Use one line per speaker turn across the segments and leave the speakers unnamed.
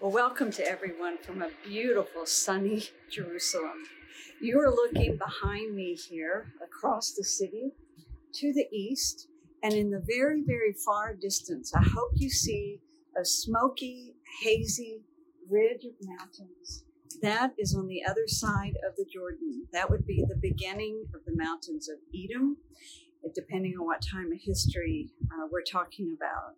Well, welcome to everyone from a beautiful sunny Jerusalem. You are looking behind me here across the city to the east, and in the very, very far distance, I hope you see a smoky, hazy ridge of mountains. That is on the other side of the Jordan. That would be the beginning of the mountains of Edom, depending on what time of history uh, we're talking about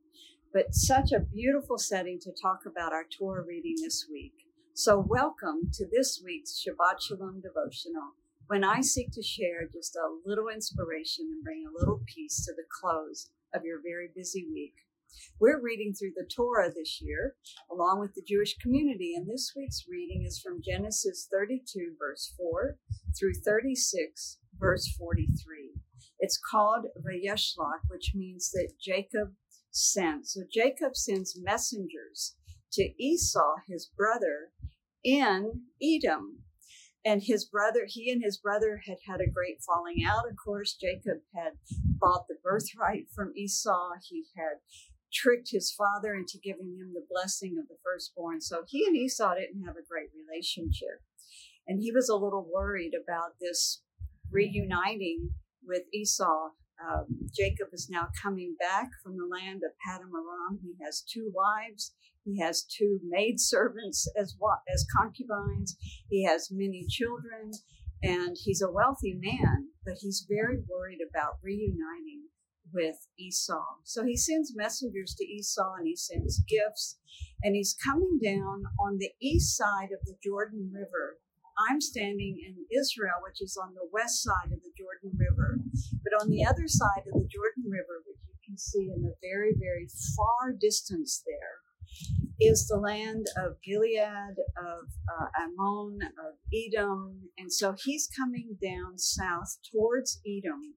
but such a beautiful setting to talk about our Torah reading this week. So, welcome to this week's Shabbat Shalom devotional, when I seek to share just a little inspiration and bring a little peace to the close of your very busy week. We're reading through the Torah this year, along with the Jewish community, and this week's reading is from Genesis 32, verse 4, through 36, verse 43. It's called Vayeshlach, which means that Jacob sent. So Jacob sends messengers to Esau, his brother, in Edom. And his brother, he and his brother had had a great falling out. Of course, Jacob had bought the birthright from Esau. He had tricked his father into giving him the blessing of the firstborn. So he and Esau didn't have a great relationship. And he was a little worried about this reuniting with Esau um, Jacob is now coming back from the land of Padam Aram. He has two wives. He has two maidservants as as concubines. He has many children, and he's a wealthy man. But he's very worried about reuniting with Esau. So he sends messengers to Esau, and he sends gifts, and he's coming down on the east side of the Jordan River I'm standing in Israel, which is on the west side of the Jordan River. But on the other side of the Jordan River, which you can see in the very, very far distance there, is the land of Gilead, of uh, Ammon, of Edom. And so he's coming down south towards Edom,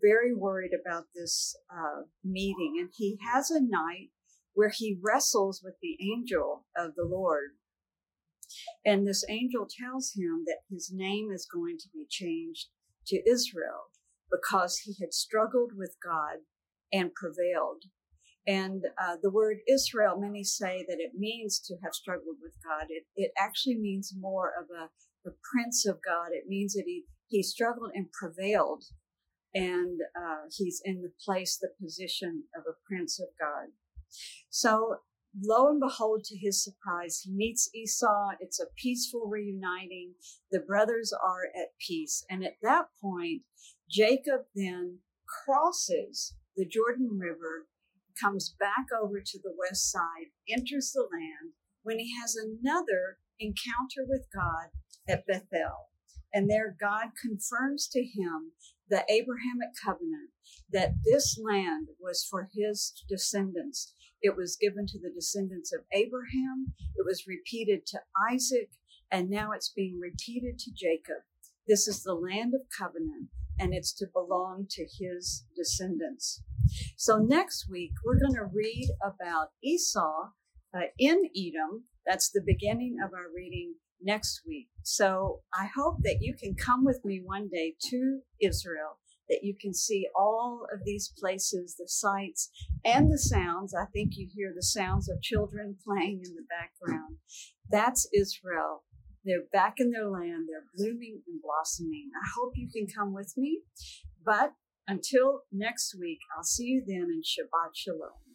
very worried about this uh, meeting. And he has a night where he wrestles with the angel of the Lord. And this angel tells him that his name is going to be changed to Israel because he had struggled with God and prevailed. And uh, the word Israel, many say that it means to have struggled with God. It, it actually means more of a the prince of God. It means that he, he struggled and prevailed. And uh, he's in the place, the position of a prince of God. So lo and behold, to his surprise, he meets Esau. It's a peaceful reuniting. The brothers are at peace. And at that point, Jacob then crosses the Jordan River, comes back over to the west side, enters the land when he has another encounter with God at Bethel. And there, God confirms to him the Abrahamic covenant that this land was for his descendants it was given to the descendants of Abraham. It was repeated to Isaac, and now it's being repeated to Jacob. This is the land of covenant, and it's to belong to his descendants. So next week, we're going to read about Esau uh, in Edom. That's the beginning of our reading next week. So I hope that you can come with me one day to Israel that you can see all of these places, the sights and the sounds. I think you hear the sounds of children playing in the background. That's Israel. They're back in their land. They're blooming and blossoming. I hope you can come with me. But until next week, I'll see you then in Shabbat Shalom.